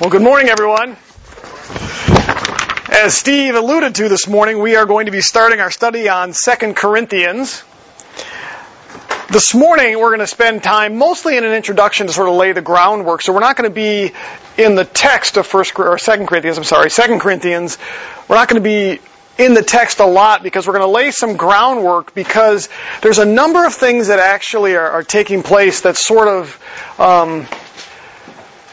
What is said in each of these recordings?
Well, good morning, everyone. As Steve alluded to this morning, we are going to be starting our study on 2 Corinthians. This morning, we're going to spend time mostly in an introduction to sort of lay the groundwork. So we're not going to be in the text of First or Second Corinthians. I'm sorry, Second Corinthians. We're not going to be in the text a lot because we're going to lay some groundwork because there's a number of things that actually are, are taking place that sort of um,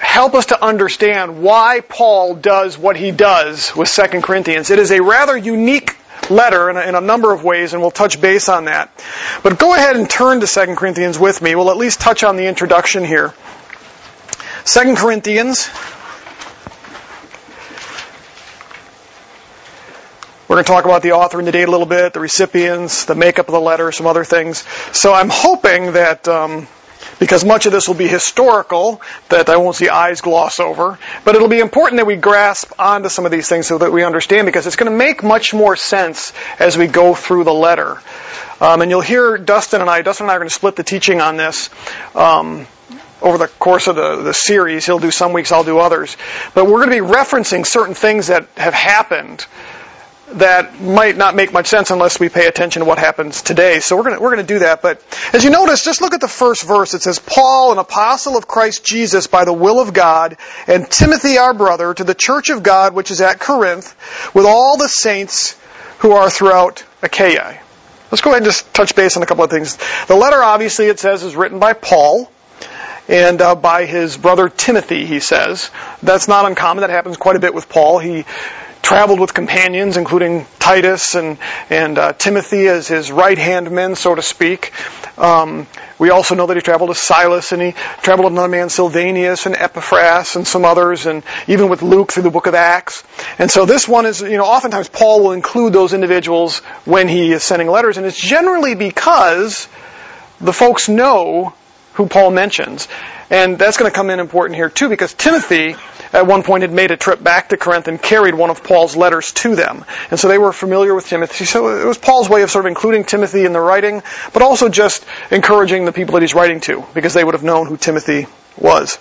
help us to understand why Paul does what he does with Second Corinthians. It is a rather unique letter in a, in a, number of ways, and we'll touch base on that. But go ahead and turn to 2 Corinthians with me. We'll at least touch on the introduction here. 2 Corinthians. We're going to talk about the author and the date a little bit, the recipients, the makeup of the letter, some other things. So I'm hoping that um, because much of this will be historical that I won't see eyes gloss over. But it'll be important that we grasp onto some of these things so that we understand because it's going to make much more sense as we go through the letter. Um, and you'll hear Dustin and I, Dustin and I are going to split the teaching on this. Um, over the course of the, the series, he'll do some weeks, I'll do others. But we're going to be referencing certain things that have happened that might not make much sense unless we pay attention to what happens today. So we're going we're to do that. But as you notice, just look at the first verse. It says, Paul, an apostle of Christ Jesus by the will of God, and Timothy our brother to the church of God which is at Corinth with all the saints who are throughout Achaia. Let's go ahead and just touch base on a couple of things. The letter, obviously, it says, is written by Paul and uh, by his brother Timothy, he says. That's not uncommon. That happens quite a bit with Paul. He traveled with companions, including Titus and, and uh, Timothy as his right hand men, so to speak. Um, we also know that he traveled with Silas and he traveled with another man, Silvanus and Epaphras and some others, and even with Luke through the book of Acts. And so this one is, you know, oftentimes Paul will include those individuals when he is sending letters, and it's generally because the folks know who Paul mentions. And that's going to come in important here too, because Timothy at one point had made a trip back to Corinth and carried one of Paul's letters to them. And so they were familiar with Timothy. So it was Paul's way of sort of including Timothy in the writing, but also just encouraging the people that he's writing to, because they would have known who Timothy was.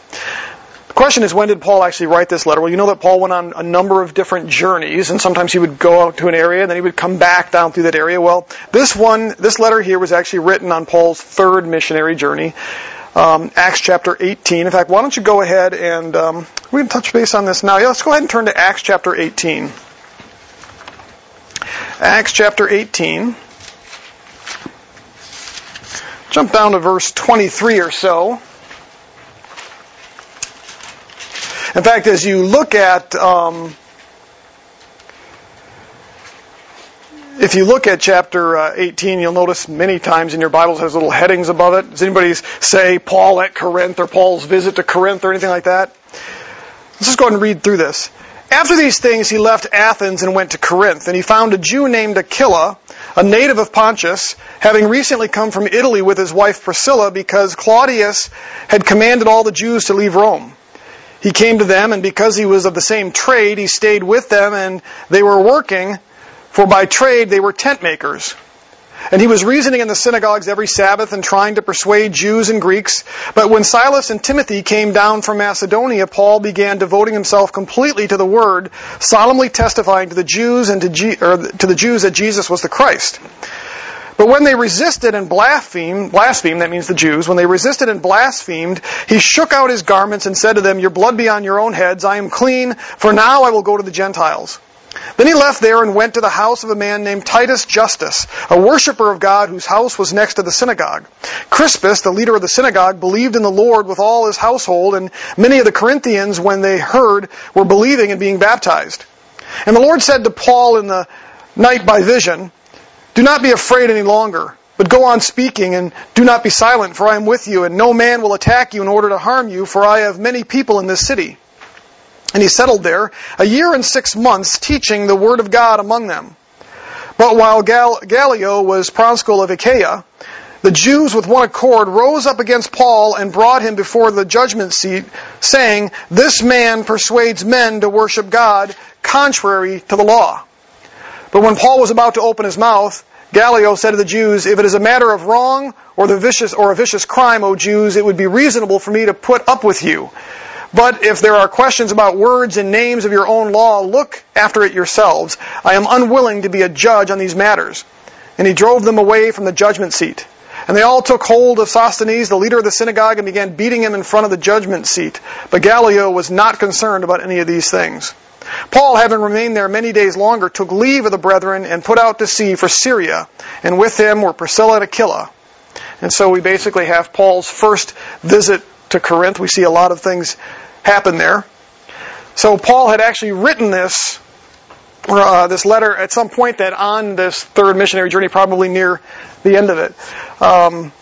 The question is, when did Paul actually write this letter? Well, you know that Paul went on a number of different journeys, and sometimes he would go out to an area, and then he would come back down through that area. Well, this one, this letter here was actually written on Paul's third missionary journey um, Acts chapter 18. In fact, why don't you go ahead and um, we can touch base on this now. Yeah, let's go ahead and turn to Acts chapter 18. Acts chapter 18. Jump down to verse 23 or so. In fact, as you look at um, if you look at chapter uh, 18, you'll notice many times in your Bibles has little headings above it. Does anybody say Paul at Corinth or Paul's visit to Corinth or anything like that? Let's just go ahead and read through this. After these things, he left Athens and went to Corinth, and he found a Jew named Aquila, a native of Pontus, having recently come from Italy with his wife Priscilla because Claudius had commanded all the Jews to leave Rome. He came to them, and because he was of the same trade, he stayed with them, and they were working for by trade they were tent makers. And he was reasoning in the synagogues every Sabbath and trying to persuade Jews and Greeks. But when Silas and Timothy came down from Macedonia, Paul began devoting himself completely to the word, solemnly testifying to the Jews and to, G- to the Jews that Jesus was the Christ. But when they resisted and blasphemed, blasphemed, that means the Jews, when they resisted and blasphemed, he shook out his garments and said to them, Your blood be on your own heads. I am clean, for now I will go to the Gentiles. Then he left there and went to the house of a man named Titus Justus, a worshiper of God whose house was next to the synagogue. Crispus, the leader of the synagogue, believed in the Lord with all his household, and many of the Corinthians, when they heard, were believing and being baptized. And the Lord said to Paul in the night by vision, Do not be afraid any longer, but go on speaking, and do not be silent, for I am with you, and no man will attack you in order to harm you, for I have many people in this city. And he settled there a year and six months teaching the word of God among them. But while Gal- Gallio was proconsul of Achaia, the Jews with one accord rose up against Paul and brought him before the judgment seat, saying, This man persuades men to worship God contrary to the law. But when Paul was about to open his mouth, Gallio said to the Jews, If it is a matter of wrong or the vicious or a vicious crime, O Jews, it would be reasonable for me to put up with you. But if there are questions about words and names of your own law, look after it yourselves. I am unwilling to be a judge on these matters. And he drove them away from the judgment seat. And they all took hold of Sosthenes, the leader of the synagogue, and began beating him in front of the judgment seat. But Gallio was not concerned about any of these things. Paul, having remained there many days longer, took leave of the brethren and put out to sea for Syria, and with him were Priscilla and Aquila. And so we basically have Paul's first visit to Corinth. We see a lot of things happen there. So Paul had actually written this uh, this letter at some point that on this third missionary journey, probably near the end of it. Um,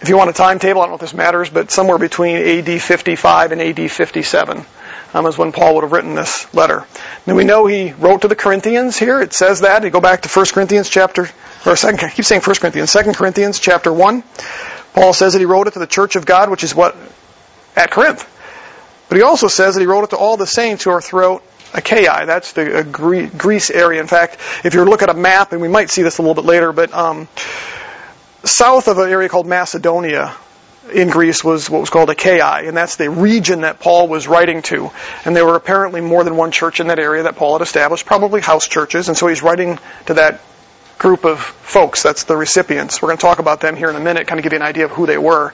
if you want a timetable, I don't know if this matters, but somewhere between AD 55 and AD 57 um, is when Paul would have written this letter. Now we know he wrote to the Corinthians here. It says that. You go back to 1 Corinthians chapter, or second, I keep saying 1 Corinthians, 2 Corinthians chapter 1. Paul says that he wrote it to the church of God, which is what? At Corinth. But he also says that he wrote it to all the saints who are throughout Achaia. That's the uh, Greece area. In fact, if you look at a map, and we might see this a little bit later, but um, south of an area called Macedonia in Greece was what was called a Achaia, and that's the region that Paul was writing to. And there were apparently more than one church in that area that Paul had established, probably house churches, and so he's writing to that group of folks. That's the recipients. We're going to talk about them here in a minute, kind of give you an idea of who they were.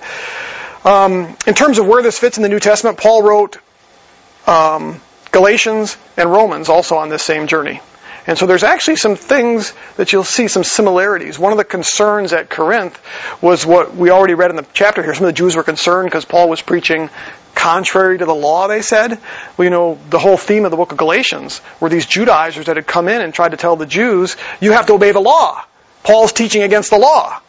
Um, in terms of where this fits in the New Testament, Paul wrote um, Galatians and Romans also on this same journey. And so there's actually some things that you'll see some similarities. One of the concerns at Corinth was what we already read in the chapter here. Some of the Jews were concerned because Paul was preaching contrary to the law, they said. Well, you know, the whole theme of the book of Galatians were these Judaizers that had come in and tried to tell the Jews, you have to obey the law. Paul's teaching against the law.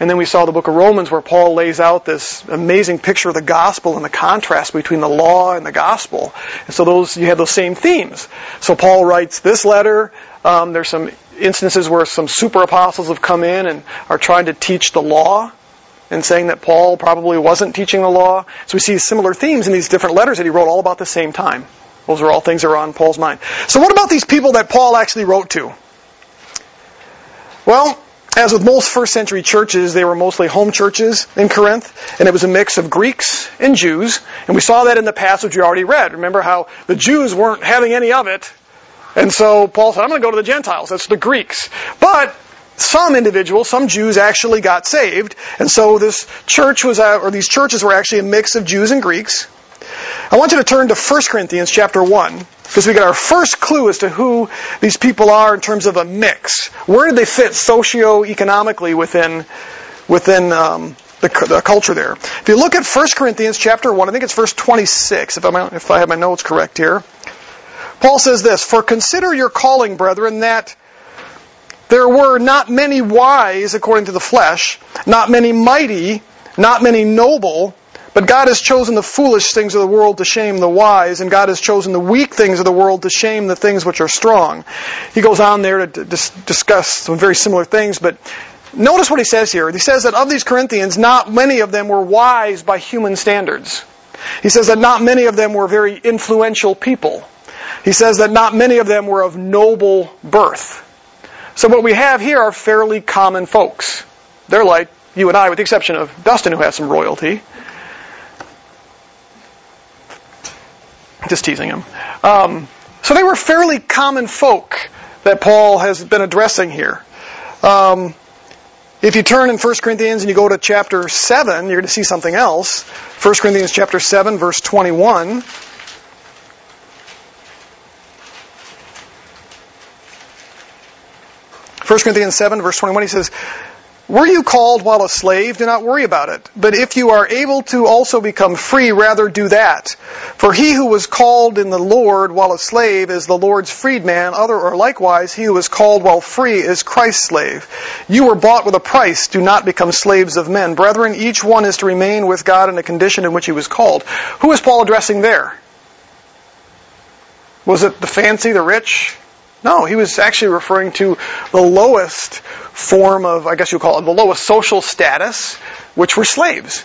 And then we saw the book of Romans where Paul lays out this amazing picture of the gospel and the contrast between the law and the gospel. And so those, you have those same themes. So Paul writes this letter. Um, there's some instances where some super apostles have come in and are trying to teach the law and saying that Paul probably wasn't teaching the law. So we see similar themes in these different letters that he wrote all about the same time. Those are all things that are on Paul's mind. So what about these people that Paul actually wrote to? Well, as with most first century churches, they were mostly home churches in Corinth, and it was a mix of Greeks and Jews. And we saw that in the passage we already read. Remember how the Jews weren't having any of it. And so Paul said, I'm going to go to the Gentiles. That's the Greeks. But some individuals, some Jews actually got saved. And so this church was, uh, or these churches were actually a mix of Jews and Greeks. I want you to turn to 1 Corinthians chapter 1 because we get our first clue as to who these people are in terms of a mix. Where did they fit socio-economically within within um, the, the, culture there? If you look at 1 Corinthians chapter 1, I think it's verse 26, if, i if I have my notes correct here. Paul says this, For consider your calling, brethren, that there were not many wise according to the flesh, not many mighty, not many noble, but God has chosen the foolish things of the world to shame the wise, and God has chosen the weak things of the world to shame the things which are strong. He goes on there to discuss some very similar things, but notice what he says here. He says that of these Corinthians, not many of them were wise by human standards. He says that not many of them were very influential people. He says that not many of them were of noble birth. So what we have here are fairly common folks. They're like you and I, with the exception of Dustin, who has some royalty. Just teasing him. Um, so they were fairly common folk that Paul has been addressing here. Um, if you turn in 1 Corinthians and you go to chapter 7, you're going to see something else. 1 Corinthians chapter 7, verse 21. First Corinthians 7, verse 21, he says, were you called while a slave? Do not worry about it. But if you are able to also become free, rather do that. For he who was called in the Lord while a slave is the Lord's freedman. Other or likewise, he who was called while free is Christ's slave. You were bought with a price. Do not become slaves of men. Brethren, each one is to remain with God in the condition in which he was called. Who is Paul addressing there? Was it the fancy, the rich? No, he was actually referring to the lowest form of, I guess you call it, the lowest social status, which were slaves.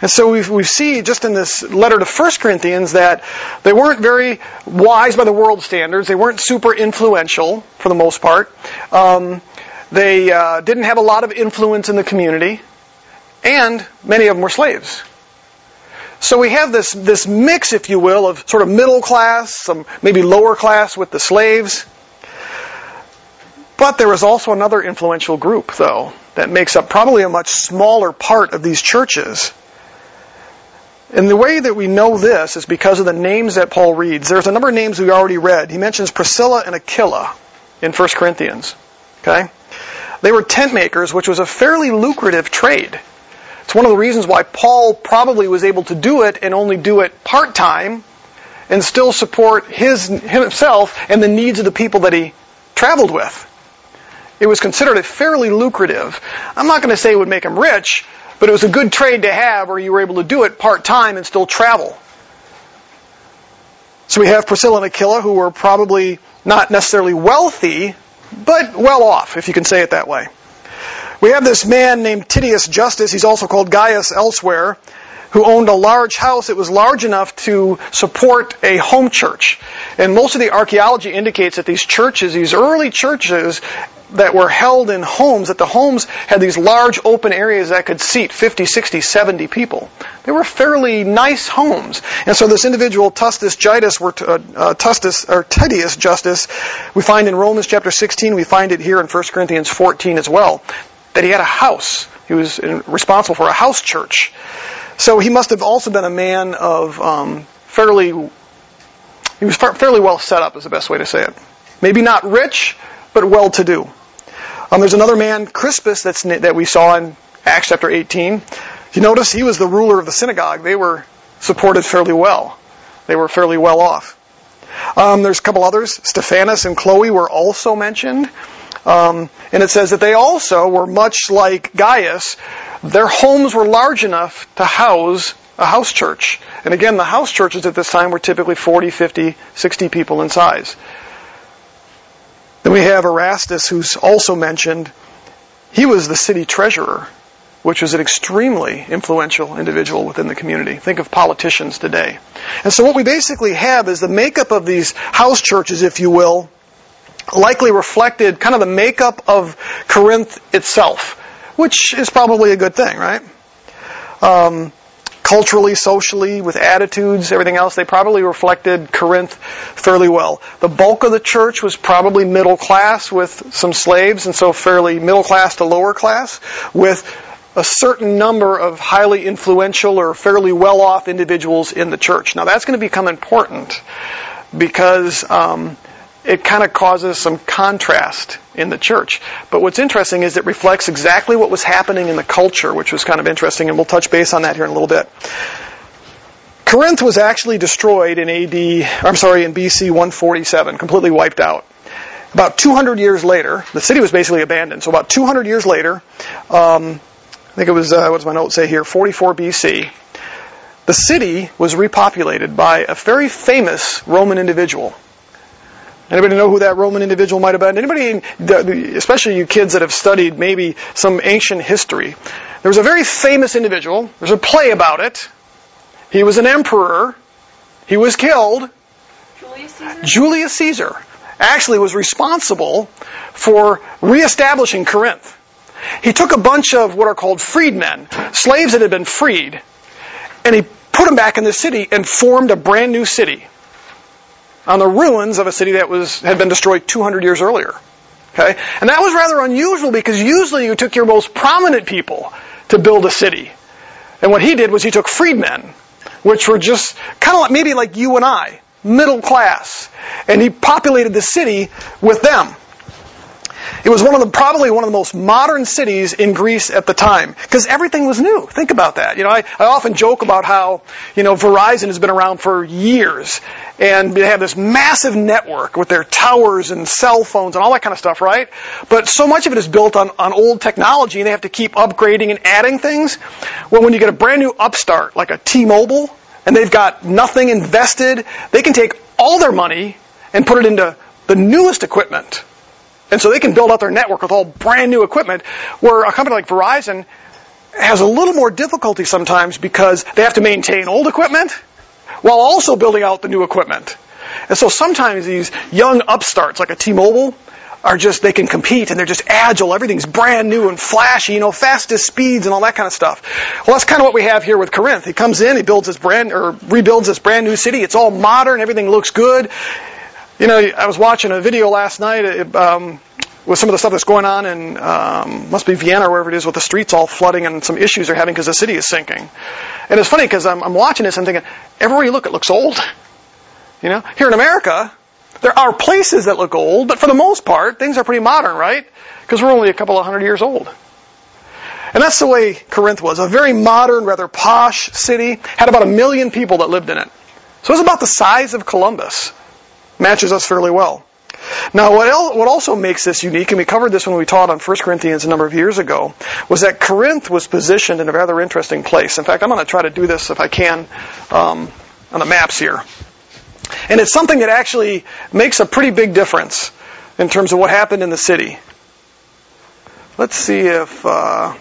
And so we we see just in this letter to 1 Corinthians that they weren't very wise by the world standards. They weren't super influential for the most part. Um, they uh, didn't have a lot of influence in the community, and many of them were slaves. So we have this, this mix, if you will, of sort of middle class, some maybe lower class with the slaves. But there is also another influential group, though, that makes up probably a much smaller part of these churches. And the way that we know this is because of the names that Paul reads. There's a number of names we already read. He mentions Priscilla and Aquila in 1 Corinthians. Okay? They were tent makers, which was a fairly lucrative trade. It's one of the reasons why Paul probably was able to do it and only do it part time and still support his himself and the needs of the people that he traveled with. It was considered a fairly lucrative. I'm not going to say it would make him rich, but it was a good trade to have where you were able to do it part time and still travel. So we have Priscilla and Aquila who were probably not necessarily wealthy, but well off, if you can say it that way. We have this man named Titius Justus, he's also called Gaius elsewhere, who owned a large house. It was large enough to support a home church. And most of the archaeology indicates that these churches, these early churches that were held in homes, that the homes had these large open areas that could seat 50, 60, 70 people. They were fairly nice homes. And so this individual, Tustus Gitus, were, uh, uh, Tustus, or Titius Justus, we find in Romans chapter 16, we find it here in 1 Corinthians 14 as well, that he had a house. He was responsible for a house church. So he must have also been a man of um, fairly, he was fairly well set up, is the best way to say it. Maybe not rich, but well to do. Um, there's another man, Crispus, that's, that we saw in Acts chapter 18. You notice he was the ruler of the synagogue. They were supported fairly well. They were fairly well off. Um, there's a couple others. Stephanas and Chloe were also mentioned. Um, and it says that they also were much like Gaius. Their homes were large enough to house a house church. And again, the house churches at this time were typically 40, 50, 60 people in size. Then we have Erastus, who's also mentioned. He was the city treasurer, which was an extremely influential individual within the community. Think of politicians today. And so what we basically have is the makeup of these house churches, if you will, likely reflected kind of the makeup of Corinth itself, which is probably a good thing, right? Um, culturally, socially, with attitudes, everything else, they probably reflected Corinth fairly well. The bulk of the church was probably middle class with some slaves, and so fairly middle class to lower class, with a certain number of highly influential or fairly well off individuals in the church. Now that's going to become important because um, it kind of causes some contrast in the church. But what's interesting is it reflects exactly what was happening in the culture, which was kind of interesting, and we'll touch base on that here in a little bit. Corinth was actually destroyed in AD, I'm sorry, in BC 147, completely wiped out. About 200 years later, the city was basically abandoned. So about 200 years later, um, think it was, uh, what does my note say here, 44 BC, the city was repopulated by a very famous Roman individual Anybody know who that Roman individual might have been? Anybody, especially you kids that have studied maybe some ancient history. There was a very famous individual. There's a play about it. He was an emperor. He was killed. Julius Caesar? Julius Caesar actually was responsible for reestablishing Corinth. He took a bunch of what are called freedmen, slaves that had been freed, and he put them back in the city and formed a brand new city on the ruins of a city that was had been destroyed 200 years earlier. Okay? And that was rather unusual because usually you took your most prominent people to build a city. And what he did was he took freedmen, which were just kind of like, maybe like you and I, middle class, and he populated the city with them. It was one of the, probably one of the most modern cities in Greece at the time. Because everything was new. Think about that. You know, I, I often joke about how, you know, Verizon has been around for years. And they have this massive network with their towers and cell phones and all that kind of stuff, right? But so much of it is built on, on old technology and they have to keep upgrading and adding things. Well, when you get a brand new upstart, like a T-Mobile, and they've got nothing invested, they can take all their money and put it into the newest equipment and so they can build out their network with all brand new equipment, where a company like Verizon has a little more difficulty sometimes because they have to maintain old equipment while also building out the new equipment. And so sometimes these young upstarts, like a T-Mobile, are just, they can compete and they're just agile. Everything's brand new and flashy, you know, fastest speeds and all that kind of stuff. Well, that's kind of what we have here with Corinth. He comes in, he builds this brand, or rebuilds this brand new city. It's all modern, everything looks good. You know, I was watching a video last night, um, with some of the stuff that's going on in, um, must be Vienna or wherever it is, with the streets all flooding and some issues they're having because the city is sinking. And it's funny because I'm, I'm watching this and thinking, everywhere you look, it looks old. You know, here in America, there are places that look old, but for the most part, things are pretty modern, right? Because we're only a couple of hundred years old. And that's the way Corinth was. A very modern, rather posh city. Had about a million people that lived in it. So it was about the size of Columbus. Matches us fairly well. Now, what, what also makes this unique, and we covered this when we taught on 1 Corinthians a number of years ago, was that Corinth was positioned in a rather interesting place. In fact, I'm going to try to do this if I can um, on the maps here. And it's something that actually makes a pretty big difference in terms of what happened in the city. Let's see if. Uh,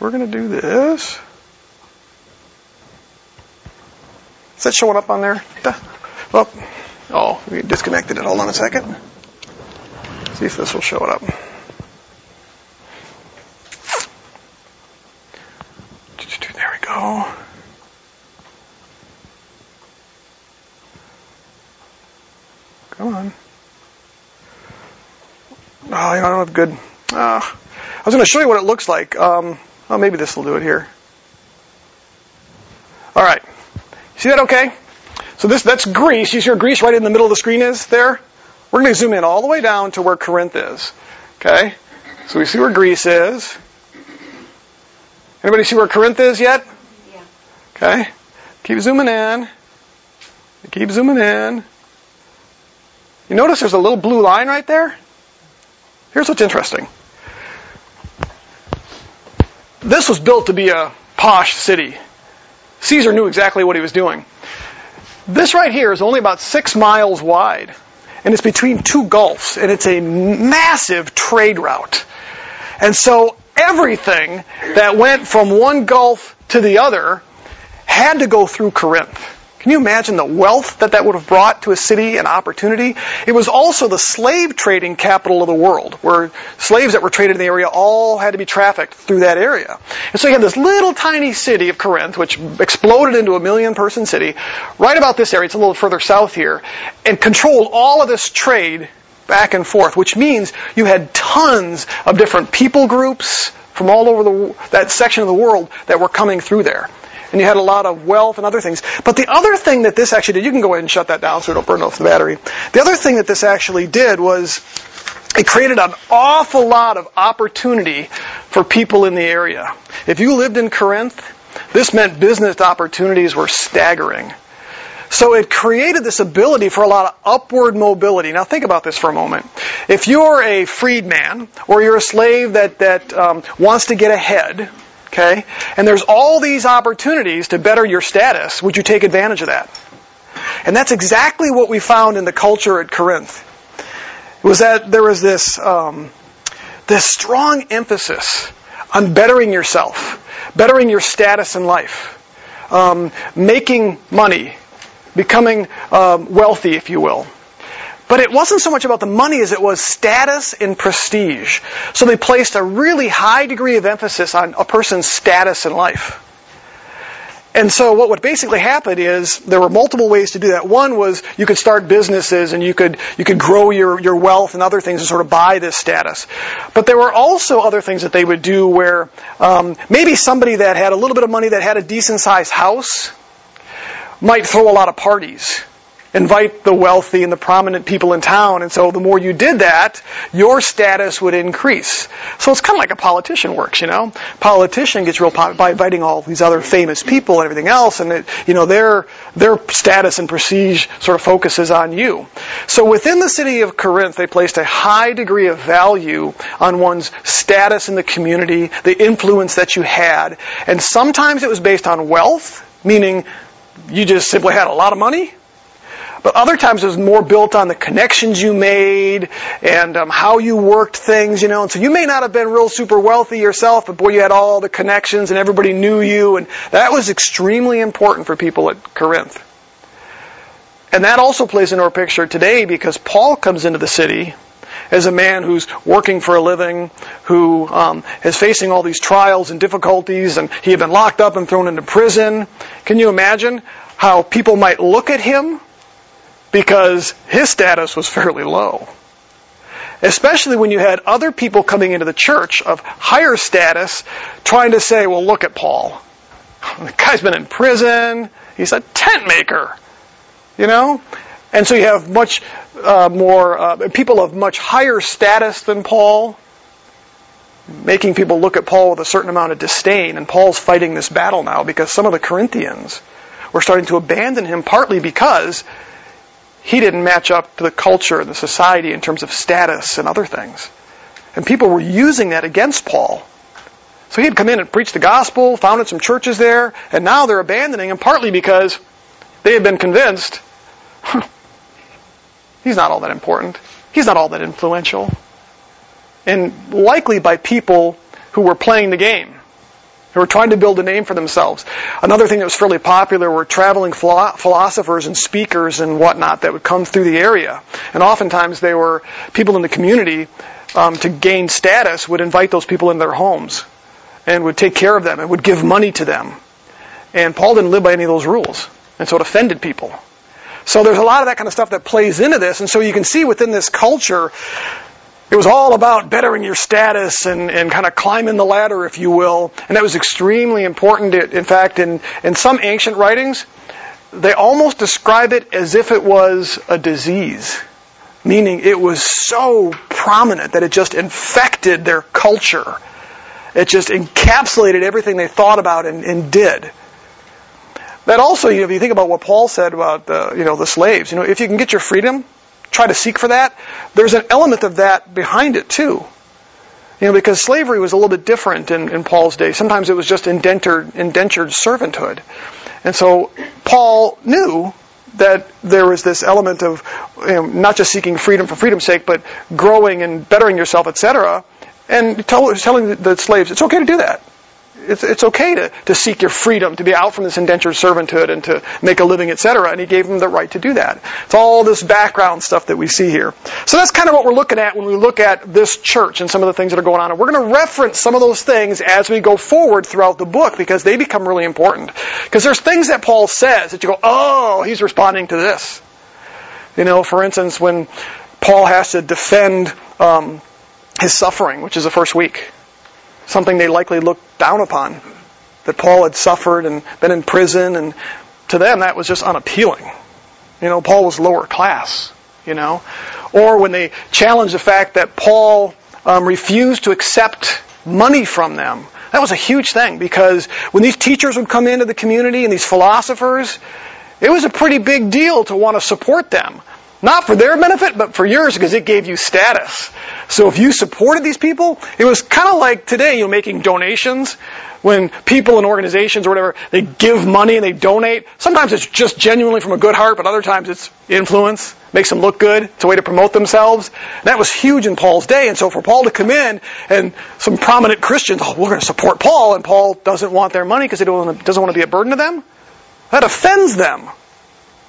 we're going to do this. Is that showing up on there? Well, oh, we disconnected it. Hold on a second. See if this will show it up. There we go. Come on. Oh, I don't have good. Uh, I was going to show you what it looks like. Um, well, maybe this will do it here. All right. See that okay? So this, that's Greece. You see where Greece right in the middle of the screen is there? We're going to zoom in all the way down to where Corinth is. Okay? So we see where Greece is. Anybody see where Corinth is yet? Yeah. Okay? Keep zooming in. Keep zooming in. You notice there's a little blue line right there? Here's what's interesting. This was built to be a posh city. Caesar knew exactly what he was doing. This right here is only about six miles wide, and it's between two gulfs, and it's a massive trade route. And so everything that went from one gulf to the other had to go through Corinth. Can you imagine the wealth that that would have brought to a city and opportunity? It was also the slave trading capital of the world, where slaves that were traded in the area all had to be trafficked through that area. And so you had this little tiny city of Corinth, which exploded into a million person city, right about this area, it's a little further south here, and controlled all of this trade back and forth, which means you had tons of different people groups from all over the, that section of the world that were coming through there and you had a lot of wealth and other things. But the other thing that this actually did, you can go ahead and shut that down so it don't burn off the battery. The other thing that this actually did was it created an awful lot of opportunity for people in the area. If you lived in Corinth, this meant business opportunities were staggering. So it created this ability for a lot of upward mobility. Now think about this for a moment. If you're a freedman or you're a slave that, that um, wants to get ahead, Okay? And there's all these opportunities to better your status. Would you take advantage of that? And that's exactly what we found in the culture at Corinth. Was that there was this, um, this strong emphasis on bettering yourself, bettering your status in life, um, making money, becoming um, wealthy, if you will. But it wasn't so much about the money as it was status and prestige. So they placed a really high degree of emphasis on a person's status in life. And so what would basically happen is there were multiple ways to do that. One was you could start businesses and you could you could grow your, your wealth and other things and sort of buy this status. But there were also other things that they would do where um, maybe somebody that had a little bit of money that had a decent sized house might throw a lot of parties invite the wealthy and the prominent people in town. And so the more you did that, your status would increase. So it's kind of like a politician works, you know. Politician gets real popular by inviting all these other famous people and everything else, and it, you know their their status and prestige sort of focuses on you. So within the city of Corinth, they placed a high degree of value on one's status in the community, the influence that you had, and sometimes it was based on wealth, meaning you just simply had a lot of money But other times it was more built on the connections you made and um, how you worked things, you know. And so you may not have been real super wealthy yourself, but boy, you had all the connections and everybody knew you, and that was extremely important for people at Corinth. And that also plays into our picture today because Paul comes into the city as a man who's working for a living, who um, is facing all these trials and difficulties, and he had been locked up and thrown into prison. Can you imagine how people might look at him because his status was fairly low? Especially when you had other people coming into the church of higher status trying to say, well, look at Paul. The guy's been in prison. He's a tent maker. You know? And so you have much uh, more uh, people of much higher status than Paul, making people look at Paul with a certain amount of disdain. And Paul's fighting this battle now because some of the Corinthians were starting to abandon him partly because he didn't match up to the culture and the society in terms of status and other things. And people were using that against Paul. So he had come in and preached the gospel, founded some churches there, and now they're abandoning him partly because they had been convinced he's not all that important. He's not all that influential. And likely by people who were playing the game, who were trying to build a name for themselves. Another thing that was fairly popular were traveling philosophers and speakers and whatnot that would come through the area. And oftentimes they were people in the community um, to gain status would invite those people in their homes and would take care of them and would give money to them. And Paul didn't live by any of those rules. And so it offended people. So there's a lot of that kind of stuff that plays into this. And so you can see within this culture, it was all about bettering your status and, and kind of climbing the ladder, if you will. And that was extremely important. In fact, in, in some ancient writings, they almost describe it as if it was a disease. Meaning it was so prominent that it just infected their culture. It just encapsulated everything they thought about and, and did. That also, you know, if you think about what Paul said about the, you know, the slaves, you know, if you can get your freedom, try to seek for that. There's an element of that behind it too. You know, because slavery was a little bit different in, in Paul's day. Sometimes it was just indentured, indentured servanthood. And so Paul knew that there was this element of you know, not just seeking freedom for freedom's sake, but growing and bettering yourself, etc. And tell, telling the slaves, it's okay to do that it's, it's okay to, to seek your freedom, to be out from this indentured servanthood and to make a living, etc. And he gave them the right to do that. It's all this background stuff that we see here. So that's kind of what we're looking at when we look at this church and some of the things that are going on. And we're going to reference some of those things as we go forward throughout the book because they become really important. Because there's things that Paul says that you go, oh, he's responding to this. You know, for instance, when Paul has to defend um, his suffering, which is the first week something they likely looked down upon. That Paul had suffered and been in prison, and to them that was just unappealing. You know, Paul was lower class, you know. Or when they challenged the fact that Paul um, refused to accept money from them. That was a huge thing because when these teachers would come into the community and these philosophers, it was a pretty big deal to want to support them. Not for their benefit, but for yours because it gave you status. So if you supported these people, it was kind of like today, you know, making donations. When people and organizations or whatever, they give money and they donate. Sometimes it's just genuinely from a good heart, but other times it's influence, makes them look good. It's a way to promote themselves. And that was huge in Paul's day. And so for Paul to come in and some prominent Christians, oh, we're going to support Paul, and Paul doesn't want their money because he doesn't want to be a burden to them, that offends them.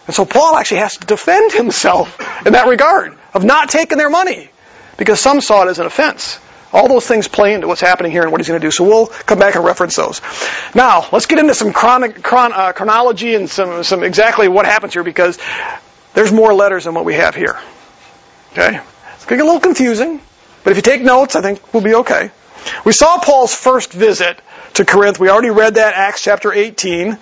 And so Paul actually has to defend himself in that regard of not taking their money because some saw it as an offense. All those things play into what's happening here and what he's going to do. So we'll come back and reference those. Now, let's get into some chron- chron- uh, chronology and some, some exactly what happens here because there's more letters than what we have here. Okay? It's going to get a little confusing, but if you take notes, I think we'll be okay. We saw Paul's first visit to Corinth. We already read that, Acts chapter 18.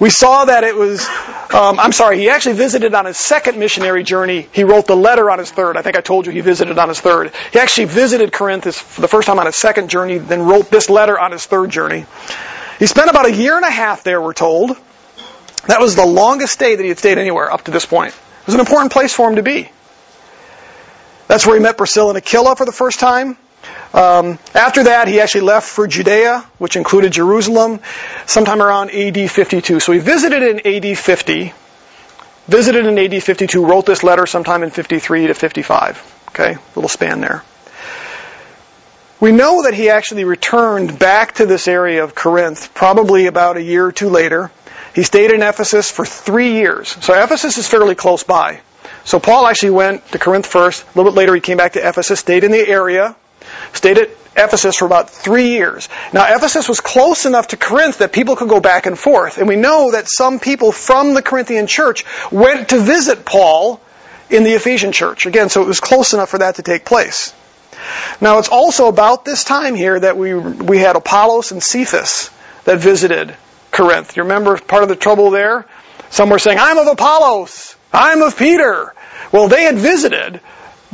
We saw that it was, um, I'm sorry, he actually visited on his second missionary journey. He wrote the letter on his third. I think I told you he visited on his third. He actually visited Corinth for the first time on his second journey, then wrote this letter on his third journey. He spent about a year and a half there, we're told. That was the longest stay that he had stayed anywhere up to this point. It was an important place for him to be. That's where he met Priscilla and Aquila for the first time. Um, after that, he actually left for Judea, which included Jerusalem, sometime around AD 52. So he visited in AD 50. visited in AD 52, wrote this letter sometime in 53 to 55. Okay, little span there. We know that he actually returned back to this area of Corinth probably about a year or two later. He stayed in Ephesus for three years. So Ephesus is fairly close by. So Paul actually went to Corinth first. A little bit later, he came back to Ephesus, stayed in the area, stayed at Ephesus for about three years. Now, Ephesus was close enough to Corinth that people could go back and forth. And we know that some people from the Corinthian church went to visit Paul in the Ephesian church. Again, so it was close enough for that to take place. Now, it's also about this time here that we, we had Apollos and Cephas that visited Corinth. You remember part of the trouble there? Some were saying, I'm of Apollos. I'm of Peter. Well, they had visited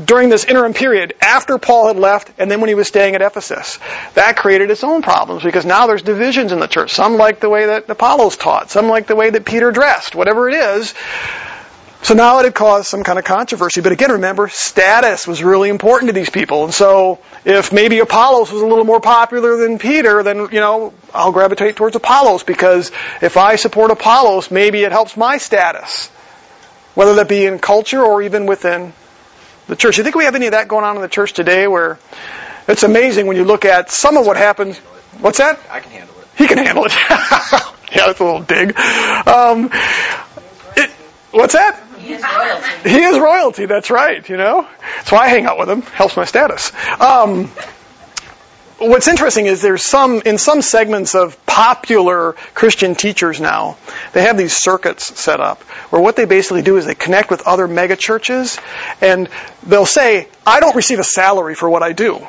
during this interim period after Paul had left and then when he was staying at Ephesus. That created its own problems because now there's divisions in the church. Some like the way that Apollos taught. Some like the way that Peter dressed. Whatever it is. So now it had caused some kind of controversy. But again, remember, status was really important to these people. And so if maybe Apollos was a little more popular than Peter, then, you know, I'll gravitate towards Apollos because if I support Apollos, maybe it helps my status. Whether that be in culture or even within the church. You think we have any of that going on in the church today where it's amazing when you look at some of what happens. What's that? I can handle it. He can handle it. yeah, that's a little dig. Um, it, what's that? He is royalty. He is royalty. That's right. You know, that's why I hang out with him. Helps my status. Um, what's interesting is there's some in some segments of popular Christian teachers now, they have these circuits set up where what they basically do is they connect with other mega churches and they'll say, I don't receive a salary for what I do.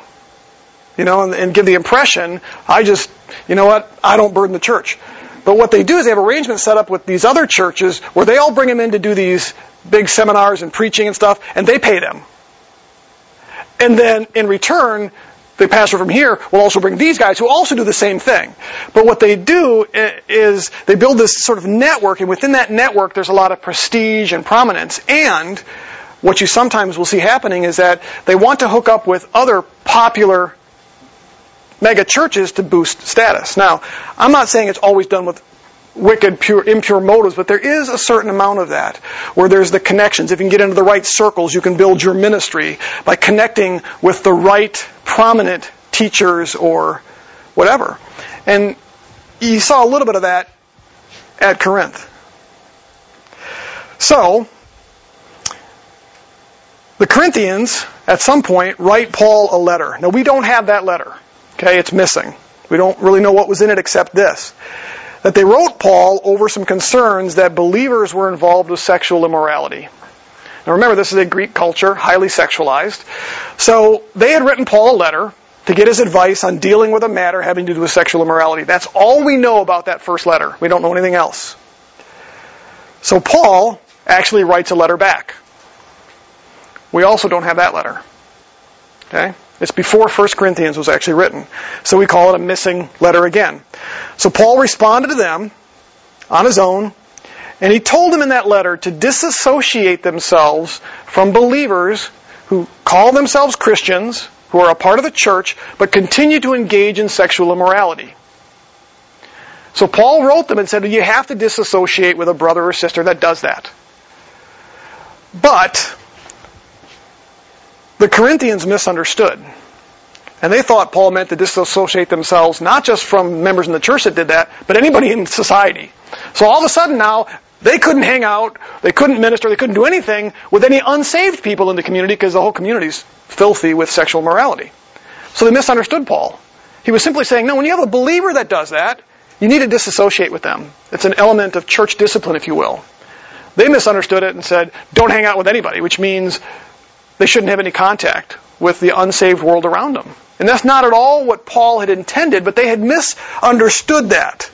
You know, and, and give the impression, I just, you know what, I don't burden the church. But what they do is they have arrangements set up with these other churches where they all bring them in to do these big seminars and preaching and stuff, and they pay them. And then in return, the pastor from here will also bring these guys who also do the same thing. But what they do is they build this sort of network, and within that network, there's a lot of prestige and prominence. And what you sometimes will see happening is that they want to hook up with other popular mega churches to boost status. Now, I'm not saying it's always done with wicked, pure, impure motives, but there is a certain amount of that where there's the connections. If you can get into the right circles, you can build your ministry by connecting with the right prominent teachers or whatever. And you saw a little bit of that at Corinth. So, the Corinthians, at some point, write Paul a letter. Now, we don't have that letter. Okay, it's missing. We don't really know what was in it except this. That they wrote Paul over some concerns that believers were involved with sexual immorality. Now remember, this is a Greek culture, highly sexualized. So they had written Paul a letter to get his advice on dealing with a matter having to do with sexual immorality. That's all we know about that first letter. We don't know anything else. So Paul actually writes a letter back. We also don't have that letter. Okay? It's before 1 Corinthians was actually written. So we call it a missing letter again. So Paul responded to them on his own, and he told them in that letter to disassociate themselves from believers who call themselves Christians, who are a part of the church, but continue to engage in sexual immorality. So Paul wrote them and said, you have to disassociate with a brother or sister that does that. But the Corinthians misunderstood. And they thought Paul meant to disassociate themselves not just from members in the church that did that, but anybody in society. So all of a sudden now, they couldn't hang out, they couldn't minister, they couldn't do anything with any unsaved people in the community because the whole community is filthy with sexual morality. So they misunderstood Paul. He was simply saying, no, when you have a believer that does that, you need to disassociate with them. It's an element of church discipline, if you will. They misunderstood it and said, don't hang out with anybody, which means they shouldn't have any contact with the unsaved world around them. And that's not at all what Paul had intended, but they had misunderstood that.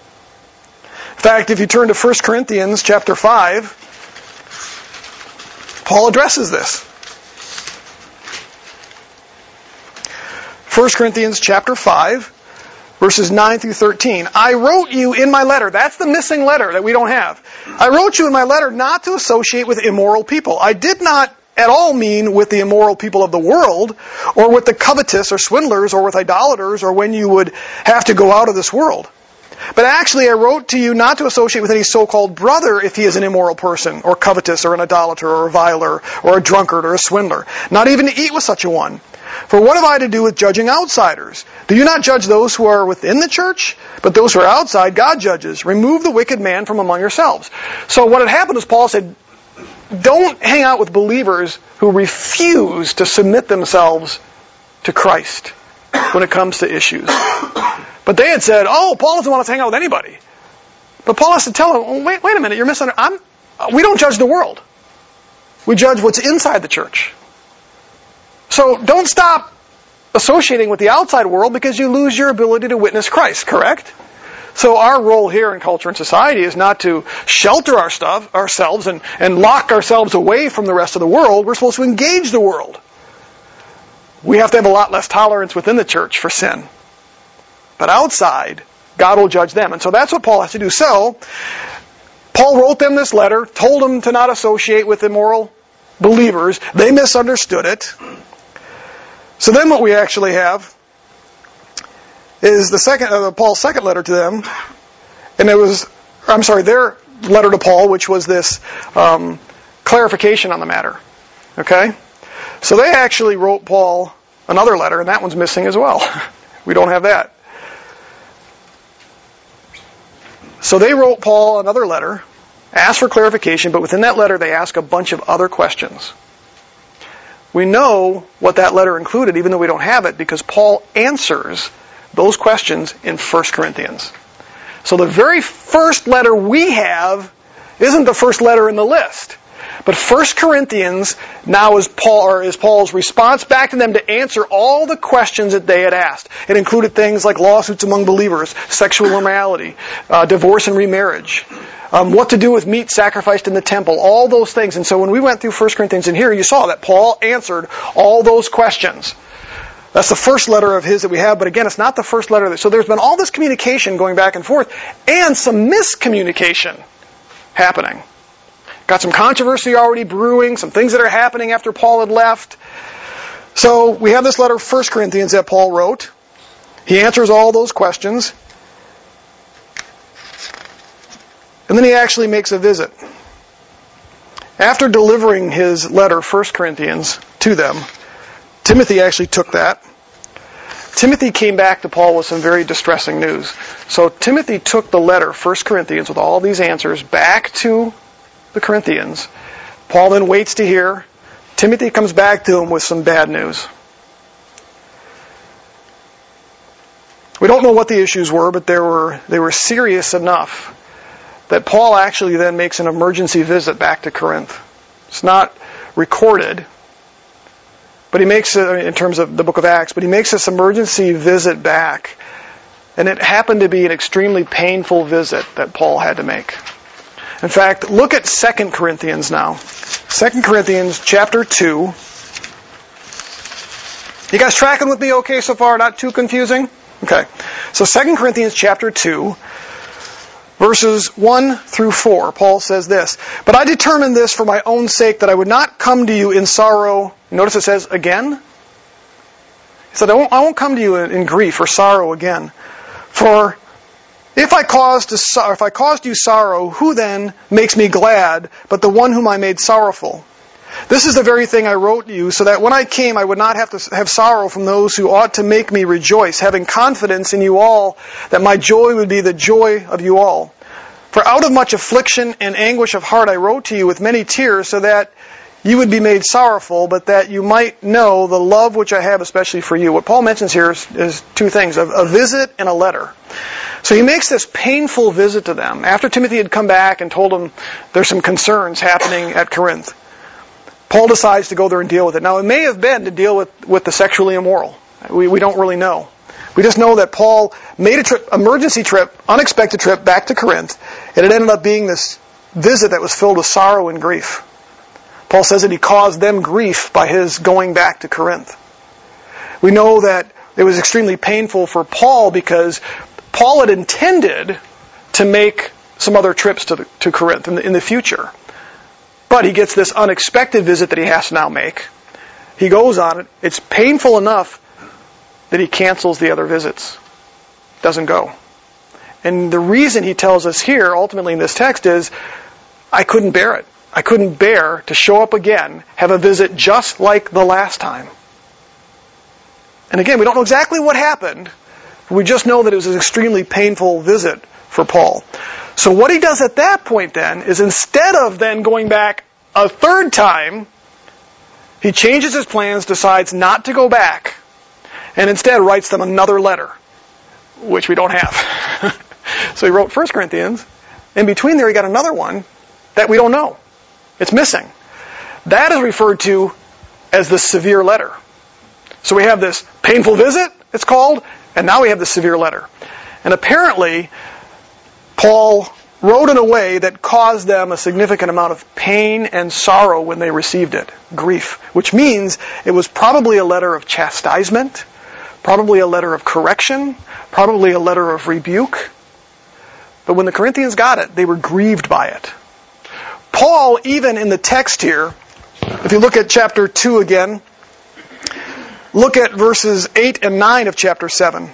In fact, if you turn to 1 Corinthians chapter 5, Paul addresses this. 1 Corinthians chapter 5, verses 9 through 13. I wrote you in my letter. That's the missing letter that we don't have. I wrote you in my letter not to associate with immoral people. I did not at all mean with the immoral people of the world, or with the covetous or swindlers, or with idolaters, or when you would have to go out of this world. But actually, I wrote to you not to associate with any so-called brother if he is an immoral person, or covetous, or an idolater, or a viler, or a drunkard, or a swindler. Not even to eat with such a one. For what have I to do with judging outsiders? Do you not judge those who are within the church? But those who are outside, God judges. Remove the wicked man from among yourselves. So what had happened is Paul said, don't hang out with believers who refuse to submit themselves to Christ when it comes to issues. But they had said, oh, Paul doesn't want us to hang out with anybody. But Paul has to tell them, oh, wait, wait a minute, you're misunderstanding. We don't judge the world. We judge what's inside the church. So don't stop associating with the outside world because you lose your ability to witness Christ, correct? So our role here in culture and society is not to shelter our stuff, ourselves and, and lock ourselves away from the rest of the world. We're supposed to engage the world. We have to have a lot less tolerance within the church for sin. But outside, God will judge them. And so that's what Paul has to do. So, Paul wrote them this letter, told them to not associate with immoral believers. They misunderstood it. So then what we actually have is the second, uh, Paul's second letter to them, and it was, I'm sorry, their letter to Paul, which was this um, clarification on the matter. Okay? So they actually wrote Paul another letter, and that one's missing as well. we don't have that. So they wrote Paul another letter, asked for clarification, but within that letter they ask a bunch of other questions. We know what that letter included, even though we don't have it, because Paul answers those questions in 1 Corinthians. So the very first letter we have isn't the first letter in the list. But 1 Corinthians now is Paul is Paul's response back to them to answer all the questions that they had asked. It included things like lawsuits among believers, sexual immorality, uh, divorce and remarriage, um, what to do with meat sacrificed in the temple, all those things. And so when we went through 1 Corinthians in here, you saw that Paul answered all those questions. That's the first letter of his that we have, but again, it's not the first letter. That, so there's been all this communication going back and forth, and some miscommunication happening. Got some controversy already brewing, some things that are happening after Paul had left. So we have this letter, 1 Corinthians, that Paul wrote. He answers all those questions. And then he actually makes a visit. After delivering his letter, 1 Corinthians, to them, Timothy actually took that. Timothy came back to Paul with some very distressing news. So Timothy took the letter, 1 Corinthians, with all these answers back to the Corinthians. Paul then waits to hear. Timothy comes back to him with some bad news. We don't know what the issues were, but they were, they were serious enough that Paul actually then makes an emergency visit back to Corinth. It's not recorded, but he makes it in terms of the book of Acts, but he makes this emergency visit back. And it happened to be an extremely painful visit that Paul had to make. In fact, look at 2 Corinthians now. 2 Corinthians chapter 2. You guys tracking with me okay so far? Not too confusing? Okay. So 2 Corinthians chapter 2, verses 1 through 4, Paul says this, But I determined this for my own sake, that I would not come to you in sorrow. Notice it says again. He said, I won't, I won't come to you in, in grief or sorrow again. For if I caused if I caused you sorrow, who then makes me glad but the one whom I made sorrowful? This is the very thing I wrote you, so that when I came I would not have to have sorrow from those who ought to make me rejoice, having confidence in you all that my joy would be the joy of you all. For out of much affliction and anguish of heart I wrote to you with many tears, so that you would be made sorrowful, but that you might know the love which I have especially for you. What Paul mentions here is, is two things, a, a visit and a letter. So he makes this painful visit to them after Timothy had come back and told them there's some concerns happening at Corinth. Paul decides to go there and deal with it. Now, it may have been to deal with, with the sexually immoral. We, we don't really know. We just know that Paul made a trip, emergency trip, unexpected trip back to Corinth, and it ended up being this visit that was filled with sorrow and grief. Paul says that he caused them grief by his going back to Corinth. We know that it was extremely painful for Paul because Paul had intended to make some other trips to, the, to Corinth in the, in the future. But he gets this unexpected visit that he has to now make. He goes on it. It's painful enough that he cancels the other visits. Doesn't go. And the reason he tells us here, ultimately in this text, is I couldn't bear it. I couldn't bear to show up again, have a visit just like the last time. And again, we don't know exactly what happened. We just know that it was an extremely painful visit for Paul. So what he does at that point then is instead of then going back a third time, he changes his plans, decides not to go back, and instead writes them another letter, which we don't have. so he wrote 1 Corinthians. In between there, he got another one that we don't know. It's missing. That is referred to as the severe letter. So we have this painful visit, it's called, and now we have the severe letter. And apparently, Paul wrote in a way that caused them a significant amount of pain and sorrow when they received it. Grief. Which means it was probably a letter of chastisement, probably a letter of correction, probably a letter of rebuke. But when the Corinthians got it, they were grieved by it. Paul, even in the text here, if you look at chapter 2 again, look at verses 8 and 9 of chapter 7.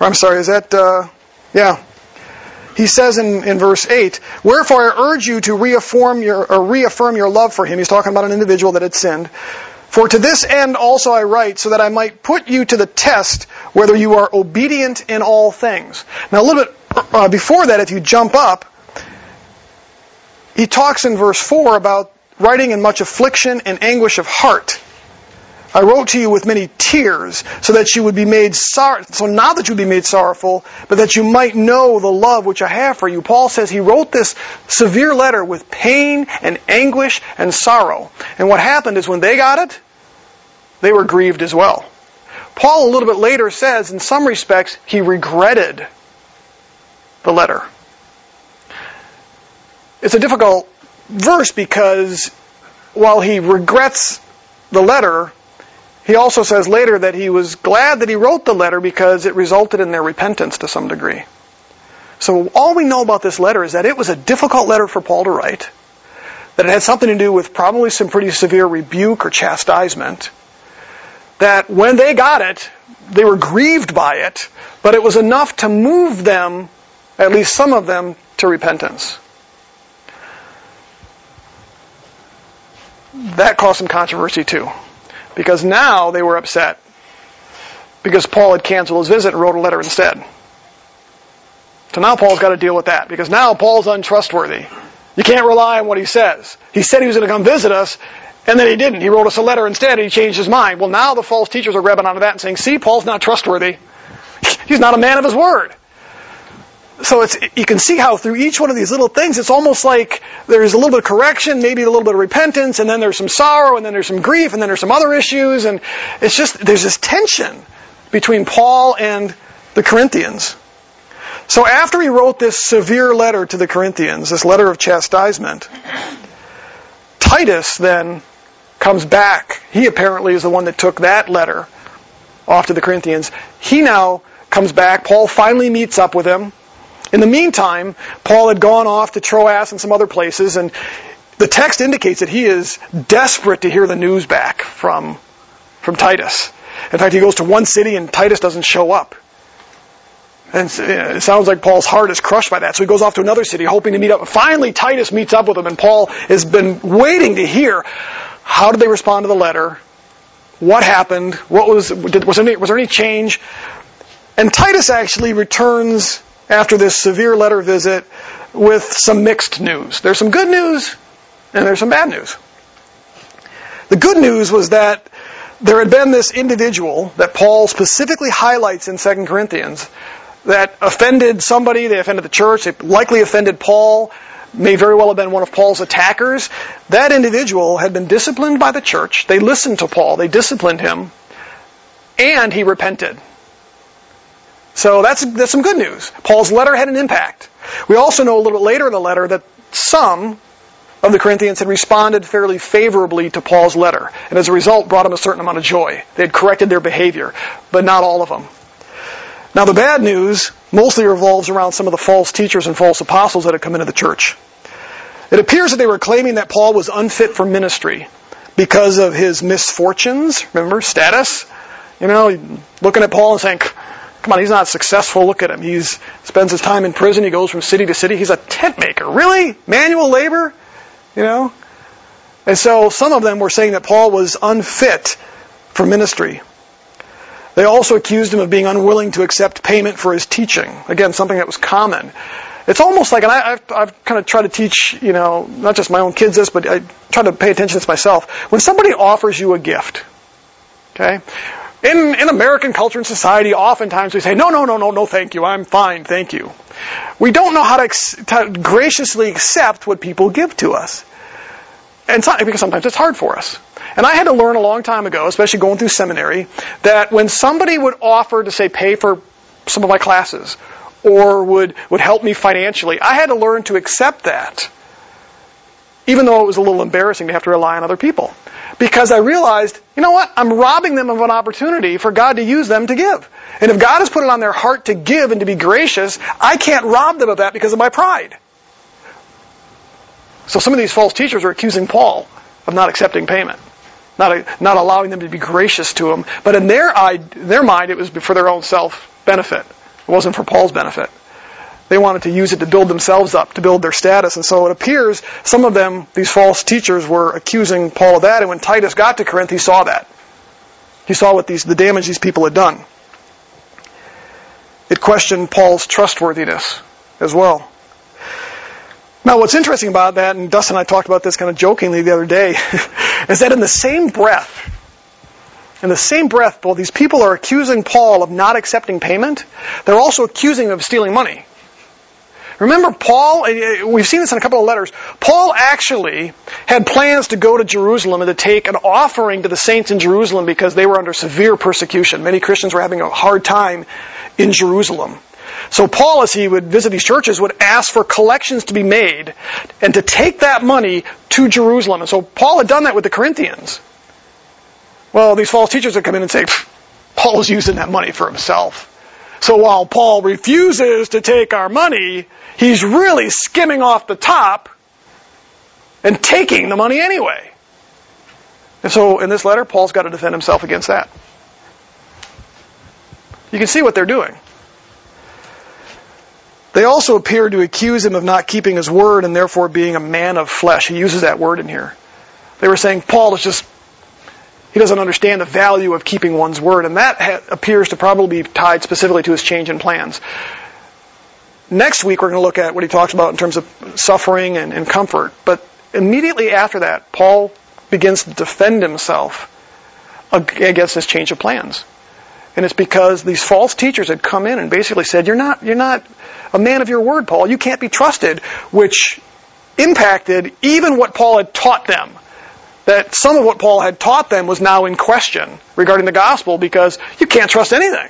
I'm sorry, is that, uh, yeah. He says in, in verse 8, Wherefore I urge you to reaffirm your, or reaffirm your love for him. He's talking about an individual that had sinned. For to this end also I write, so that I might put you to the test whether you are obedient in all things. Now a little bit uh, before that, if you jump up, he talks in verse 4 about writing in much affliction and anguish of heart. I wrote to you with many tears, so that you would be made sorrow, so not that you would be made sorrowful, but that you might know the love which I have for you. Paul says he wrote this severe letter with pain and anguish and sorrow. And what happened is when they got it, they were grieved as well. Paul a little bit later says, in some respects, he regretted the letter. It's a difficult verse because while he regrets the letter, he also says later that he was glad that he wrote the letter because it resulted in their repentance to some degree. So all we know about this letter is that it was a difficult letter for Paul to write, that it had something to do with probably some pretty severe rebuke or chastisement, that when they got it, they were grieved by it, but it was enough to move them, at least some of them, to repentance. That caused some controversy too. Because now they were upset. Because Paul had canceled his visit and wrote a letter instead. So now Paul's got to deal with that. Because now Paul's untrustworthy. You can't rely on what he says. He said he was going to come visit us, and then he didn't. He wrote us a letter instead, and he changed his mind. Well, now the false teachers are grabbing onto that and saying, see, Paul's not trustworthy. He's not a man of his word so it's you can see how through each one of these little things it's almost like there's a little bit of correction maybe a little bit of repentance and then there's some sorrow and then there's some grief and then there's some other issues and it's just there's this tension between paul and the corinthians. So after he wrote this severe letter to the corinthians this letter of chastisement titus then comes back. He apparently is the one that took that letter off to the corinthians. He now comes back. Paul finally meets up with him in the meantime, Paul had gone off to Troas and some other places, and the text indicates that he is desperate to hear the news back from, from Titus. In fact, he goes to one city and Titus doesn't show up. And it sounds like Paul's heart is crushed by that. So he goes off to another city hoping to meet up. Finally, Titus meets up with him, and Paul has been waiting to hear how did they respond to the letter? What happened? What was, did, was, there any, was there any change? And Titus actually returns after this severe letter visit with some mixed news. There's some good news and there's some bad news. The good news was that there had been this individual that Paul specifically highlights in 2 Corinthians that offended somebody, they offended the church, they likely offended Paul, may very well have been one of Paul's attackers. That individual had been disciplined by the church. They listened to Paul, they disciplined him, and he repented. So that's, that's some good news. Paul's letter had an impact. We also know a little bit later in the letter that some of the Corinthians had responded fairly favorably to Paul's letter, and as a result brought them a certain amount of joy. They had corrected their behavior, but not all of them. Now the bad news mostly revolves around some of the false teachers and false apostles that had come into the church. It appears that they were claiming that Paul was unfit for ministry because of his misfortunes, remember, status. You know, looking at Paul and saying, Come on, he's not successful. Look at him. He spends his time in prison. He goes from city to city. He's a tent maker. Really? Manual labor? You know? And so some of them were saying that Paul was unfit for ministry. They also accused him of being unwilling to accept payment for his teaching. Again, something that was common. It's almost like, and I, have I've kind of tried to teach, you know, not just my own kids this, but I try to pay attention to this myself. When somebody offers you a gift, okay, in, in American culture and society, oftentimes we say, no, no, no, no, no, thank you. I'm fine, thank you. We don't know how to, ex- to graciously accept what people give to us. And so, because sometimes it's hard for us. And I had to learn a long time ago, especially going through seminary, that when somebody would offer to say pay for some of my classes or would, would help me financially, I had to learn to accept that. Even though it was a little embarrassing to have to rely on other people because I realized, you know what? I'm robbing them of an opportunity for God to use them to give. And if God has put it on their heart to give and to be gracious, I can't rob them of that because of my pride. So some of these false teachers are accusing Paul of not accepting payment, not, not allowing them to be gracious to him. But in their, eye, their mind, it was for their own self benefit. It wasn't for Paul's benefit. They wanted to use it to build themselves up, to build their status. And so it appears some of them, these false teachers, were accusing Paul of that. And when Titus got to Corinth, he saw that. He saw what these, the damage these people had done. It questioned Paul's trustworthiness as well. Now, what's interesting about that, and Dustin and I talked about this kind of jokingly the other day, is that in the same breath, in the same breath, while these people are accusing Paul of not accepting payment, they're also accusing him of stealing money. Remember, Paul, uh, we've seen this in a couple of letters. Paul actually had plans to go to Jerusalem and to take an offering to the saints in Jerusalem because they were under severe persecution. Many Christians were having a hard time in Jerusalem. So Paul, as he would visit these churches, would ask for collections to be made and to take that money to Jerusalem. And so Paul had done that with the Corinthians. Well, these false teachers would come in and say, Paul is using that money for himself. So while Paul refuses to take our money, he's really skimming off the top and taking the money anyway. And so in this letter, Paul's got to defend himself against that. You can see what they're doing. They also appear to accuse him of not keeping his word and therefore being a man of flesh. He uses that word in here. They were saying Paul is just he doesn't understand the value of keeping one's word, and that ha- appears to probably be tied specifically to his change in plans. Next week, we're going to look at what he talks about in terms of suffering and, and comfort. But immediately after that, Paul begins to defend himself against this change of plans. And it's because these false teachers had come in and basically said, You're not, you're not a man of your word, Paul. You can't be trusted, which impacted even what Paul had taught them that some of what Paul had taught them was now in question regarding the gospel because you can't trust anything.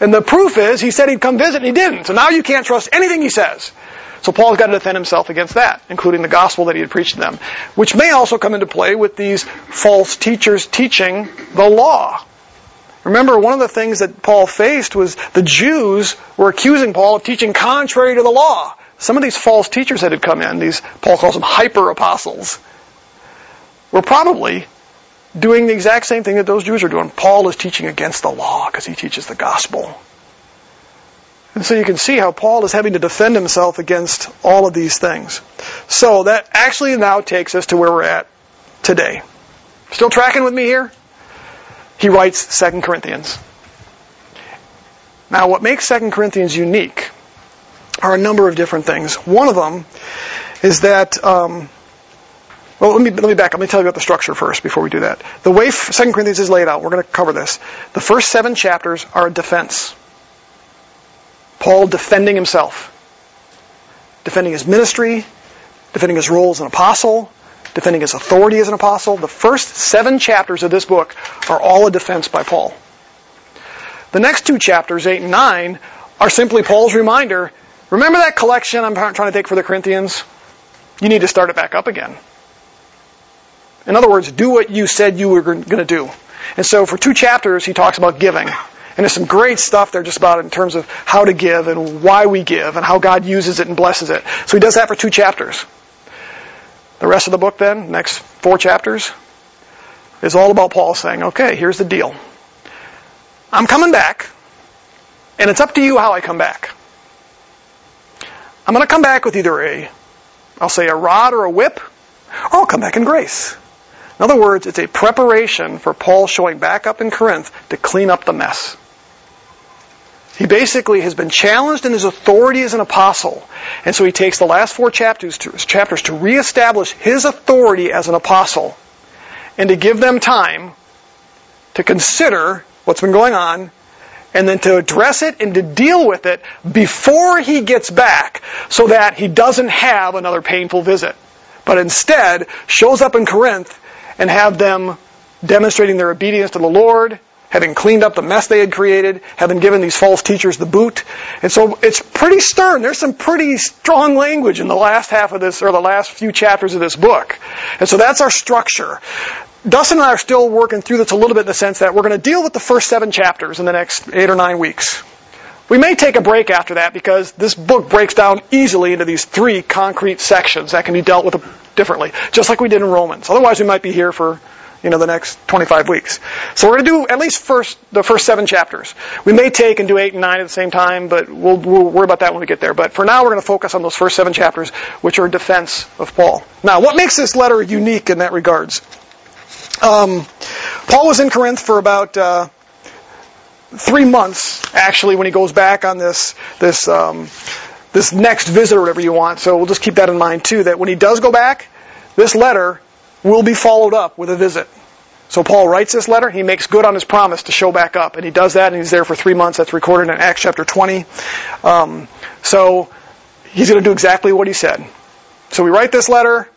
And the proof is he said he'd come visit and he didn't. So now you can't trust anything he says. So Paul's got to defend himself against that, including the gospel that he had preached to them, which may also come into play with these false teachers teaching the law. Remember, one of the things that Paul faced was the Jews were accusing Paul of teaching contrary to the law. Some of these false teachers that had come in, these Paul calls them hyper apostles, were probably doing the exact same thing that those Jews are doing. Paul is teaching against the law because he teaches the gospel. And so you can see how Paul is having to defend himself against all of these things. So that actually now takes us to where we're at today. Still tracking with me here? He writes 2 Corinthians. Now what makes 2 Corinthians unique are a number of different things. One of them is that um, well, let me, let me back. Let me tell you about the structure first before we do that. The way 2 Corinthians is laid out, we're going to cover this. The first seven chapters are a defense. Paul defending himself. Defending his ministry, defending his role as an apostle, defending his authority as an apostle. The first seven chapters of this book are all a defense by Paul. The next two chapters, 8 and 9, are simply Paul's reminder remember that collection I'm trying to take for the Corinthians? You need to start it back up again. In other words, do what you said you were going to do. And so for two chapters, he talks about giving. And there's some great stuff there just about in terms of how to give and why we give and how God uses it and blesses it. So he does that for two chapters. The rest of the book then, next four chapters, is all about Paul saying, okay, here's the deal. I'm coming back. And it's up to you how I come back. I'm going to come back with either a, I'll say a rod or a whip, or I'll come back in grace. In other words, it's a preparation for Paul showing back up in Corinth to clean up the mess. He basically has been challenged in his authority as an apostle. And so he takes the last four chapters to, chapters to reestablish his authority as an apostle and to give them time to consider what's been going on and then to address it and to deal with it before he gets back so that he doesn't have another painful visit. But instead shows up in Corinth and have them demonstrating their obedience to the Lord having cleaned up the mess they had created, having given these false teachers the boot. And so it's pretty stern. There's some pretty strong language in the last half of this, or the last few chapters of this book. And so that's our structure. Dustin and I are still working through this a little bit in the sense that we're going to deal with the first seven chapters in the next eight or nine weeks. We may take a break after that because this book breaks down easily into these three concrete sections that can be dealt with differently, just like we did in Romans. Otherwise, we might be here for you know, the next 25 weeks. So we're going to do at least first the first seven chapters. We may take and do eight and nine at the same time, but we'll, we'll worry about that when we get there. But for now, we're going to focus on those first seven chapters, which are defense of Paul. Now, what makes this letter unique in that regards? Um, Paul was in Corinth for about uh, three months, actually, when he goes back on this this um, this next visit or whatever you want. So we'll just keep that in mind too. That when he does go back, this letter will be followed up with a visit. So Paul writes this letter. He makes good on his promise to show back up, and he does that, and he's there for three months. That's recorded in Acts chapter 20. Um, so he's going to do exactly what he said. So we write this letter,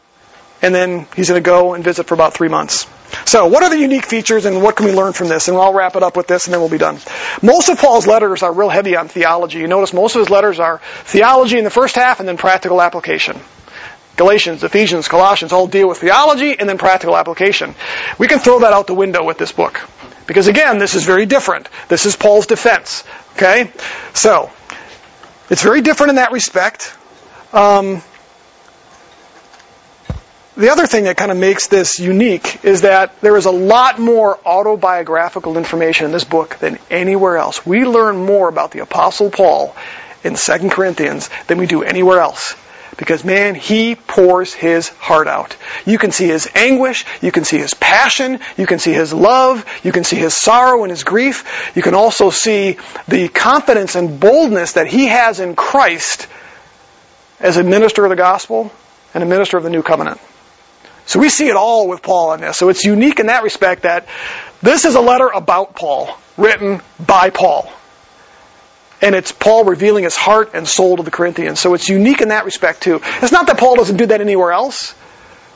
and then he's going to go and visit for about three months. So, what are the unique features, and what can we learn from this? And I'll wrap it up with this, and then we'll be done. Most of Paul's letters are real heavy on theology. You notice most of his letters are theology in the first half, and then practical application. Galatians, Ephesians, Colossians all deal with theology and then practical application. We can throw that out the window with this book. Because again, this is very different. This is Paul's defense. Okay? So, it's very different in that respect. Um, the other thing that kind of makes this unique is that there is a lot more autobiographical information in this book than anywhere else. We learn more about the Apostle Paul in 2 Corinthians than we do anywhere else. Because man, he pours his heart out. You can see his anguish, you can see his passion, you can see his love, you can see his sorrow and his grief. You can also see the confidence and boldness that he has in Christ as a minister of the gospel and a minister of the new covenant. So we see it all with Paul in this. So it's unique in that respect that this is a letter about Paul, written by Paul. And it's Paul revealing his heart and soul to the Corinthians. So it's unique in that respect too. It's not that Paul doesn't do that anywhere else,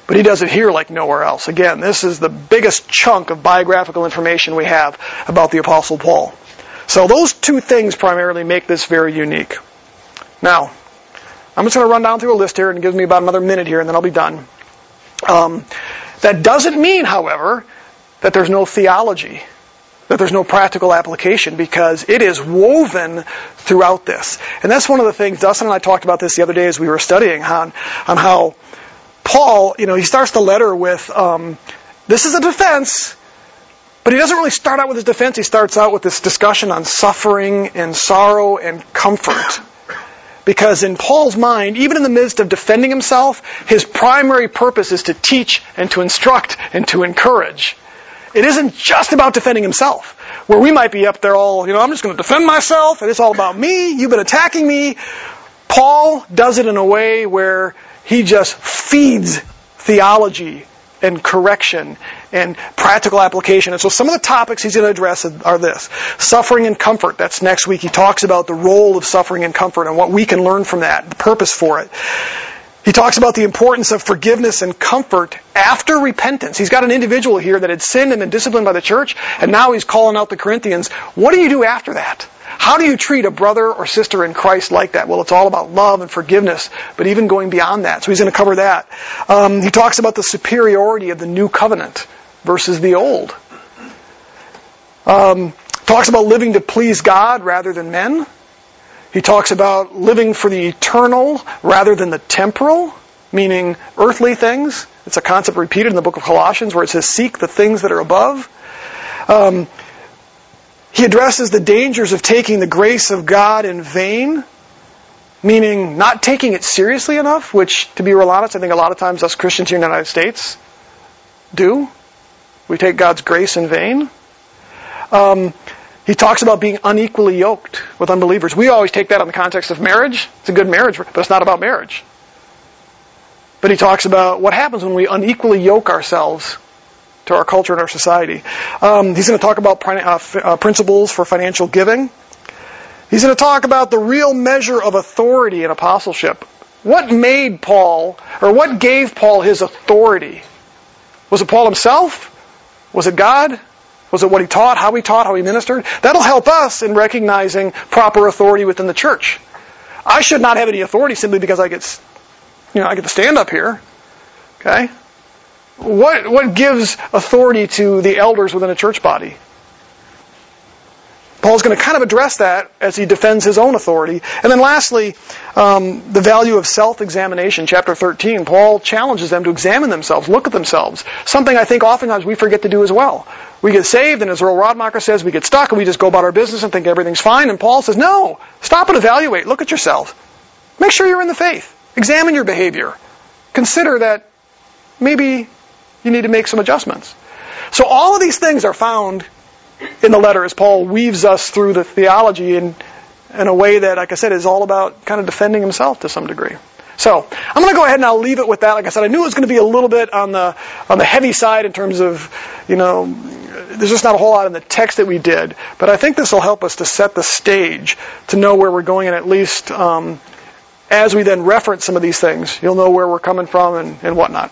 but he does it here like nowhere else. Again, this is the biggest chunk of biographical information we have about the Apostle Paul. So those two things primarily make this very unique. Now, I'm just going to run down through a list here and it gives me about another minute here and then I'll be done. Um, that doesn't mean, however, that there's no theology that there's no practical application because it is woven throughout this. And that's one of the things, Dustin and I talked about this the other day as we were studying on, on how Paul, you know, he starts the letter with, um, this is a defense, but he doesn't really start out with his defense. He starts out with this discussion on suffering and sorrow and comfort. Because in Paul's mind, even in the midst of defending himself, his primary purpose is to teach and to instruct and to encourage. It isn't just about defending himself, where we might be up there all, you know, I'm just going to defend myself, and it's all about me, you've been attacking me. Paul does it in a way where he just feeds theology and correction and practical application. And so some of the topics he's going to address are this. Suffering and comfort. That's next week. He talks about the role of suffering and comfort and what we can learn from that, the purpose for it. He talks about the importance of forgiveness and comfort after repentance. He's got an individual here that had sinned and been disciplined by the church, and now he's calling out the Corinthians. What do you do after that? How do you treat a brother or sister in Christ like that? Well, it's all about love and forgiveness, but even going beyond that. So he's going to cover that. Um, he talks about the superiority of the new covenant versus the old. Um, talks about living to please God rather than men. He talks about living for the eternal rather than the temporal, meaning earthly things. It's a concept repeated in the book of Colossians where it says, seek the things that are above. Um, He addresses the dangers of taking the grace of God in vain, meaning not taking it seriously enough, which, to be real honest, I think a lot of times us Christians here in the United States do. We take God's grace in vain. Um, he talks about being unequally yoked with unbelievers. We always take that in the context of marriage. It's a good marriage, but it's not about marriage. But he talks about what happens when we unequally yoke ourselves to our culture and our society. Um, he's going to talk about uh, uh, principles for financial giving. He's going to talk about the real measure of authority in apostleship. What made Paul, or what gave Paul his authority? Was it Paul himself? Was it God? Was it what he taught, how he taught, how he ministered? That'll help us in recognizing proper authority within the church. I should not have any authority simply because I get, you know, I get to stand up here. Okay? What, what gives authority to the elders within a church body? Paul's going to kind of address that as he defends his own authority. And then lastly, um, the value of self-examination, chapter 13. Paul challenges them to examine themselves, look at themselves. Something I think oftentimes we forget to do as well. We get saved, and as Earl Radmacher says, we get stuck, and we just go about our business and think everything's fine. And Paul says, no, stop and evaluate. Look at yourself. Make sure you're in the faith. Examine your behavior. Consider that maybe you need to make some adjustments. So all of these things are found in the letter as Paul weaves us through the theology in, in a way that, like I said, is all about kind of defending himself to some degree. So I'm going to go ahead and I'll leave it with that. Like I said, I knew it was going to be a little bit on the on the heavy side in terms of, you know, there's just not a whole lot in the text that we did. But I think this will help us to set the stage to know where we're going, and at least um, as we then reference some of these things, you'll know where we're coming from and, and whatnot.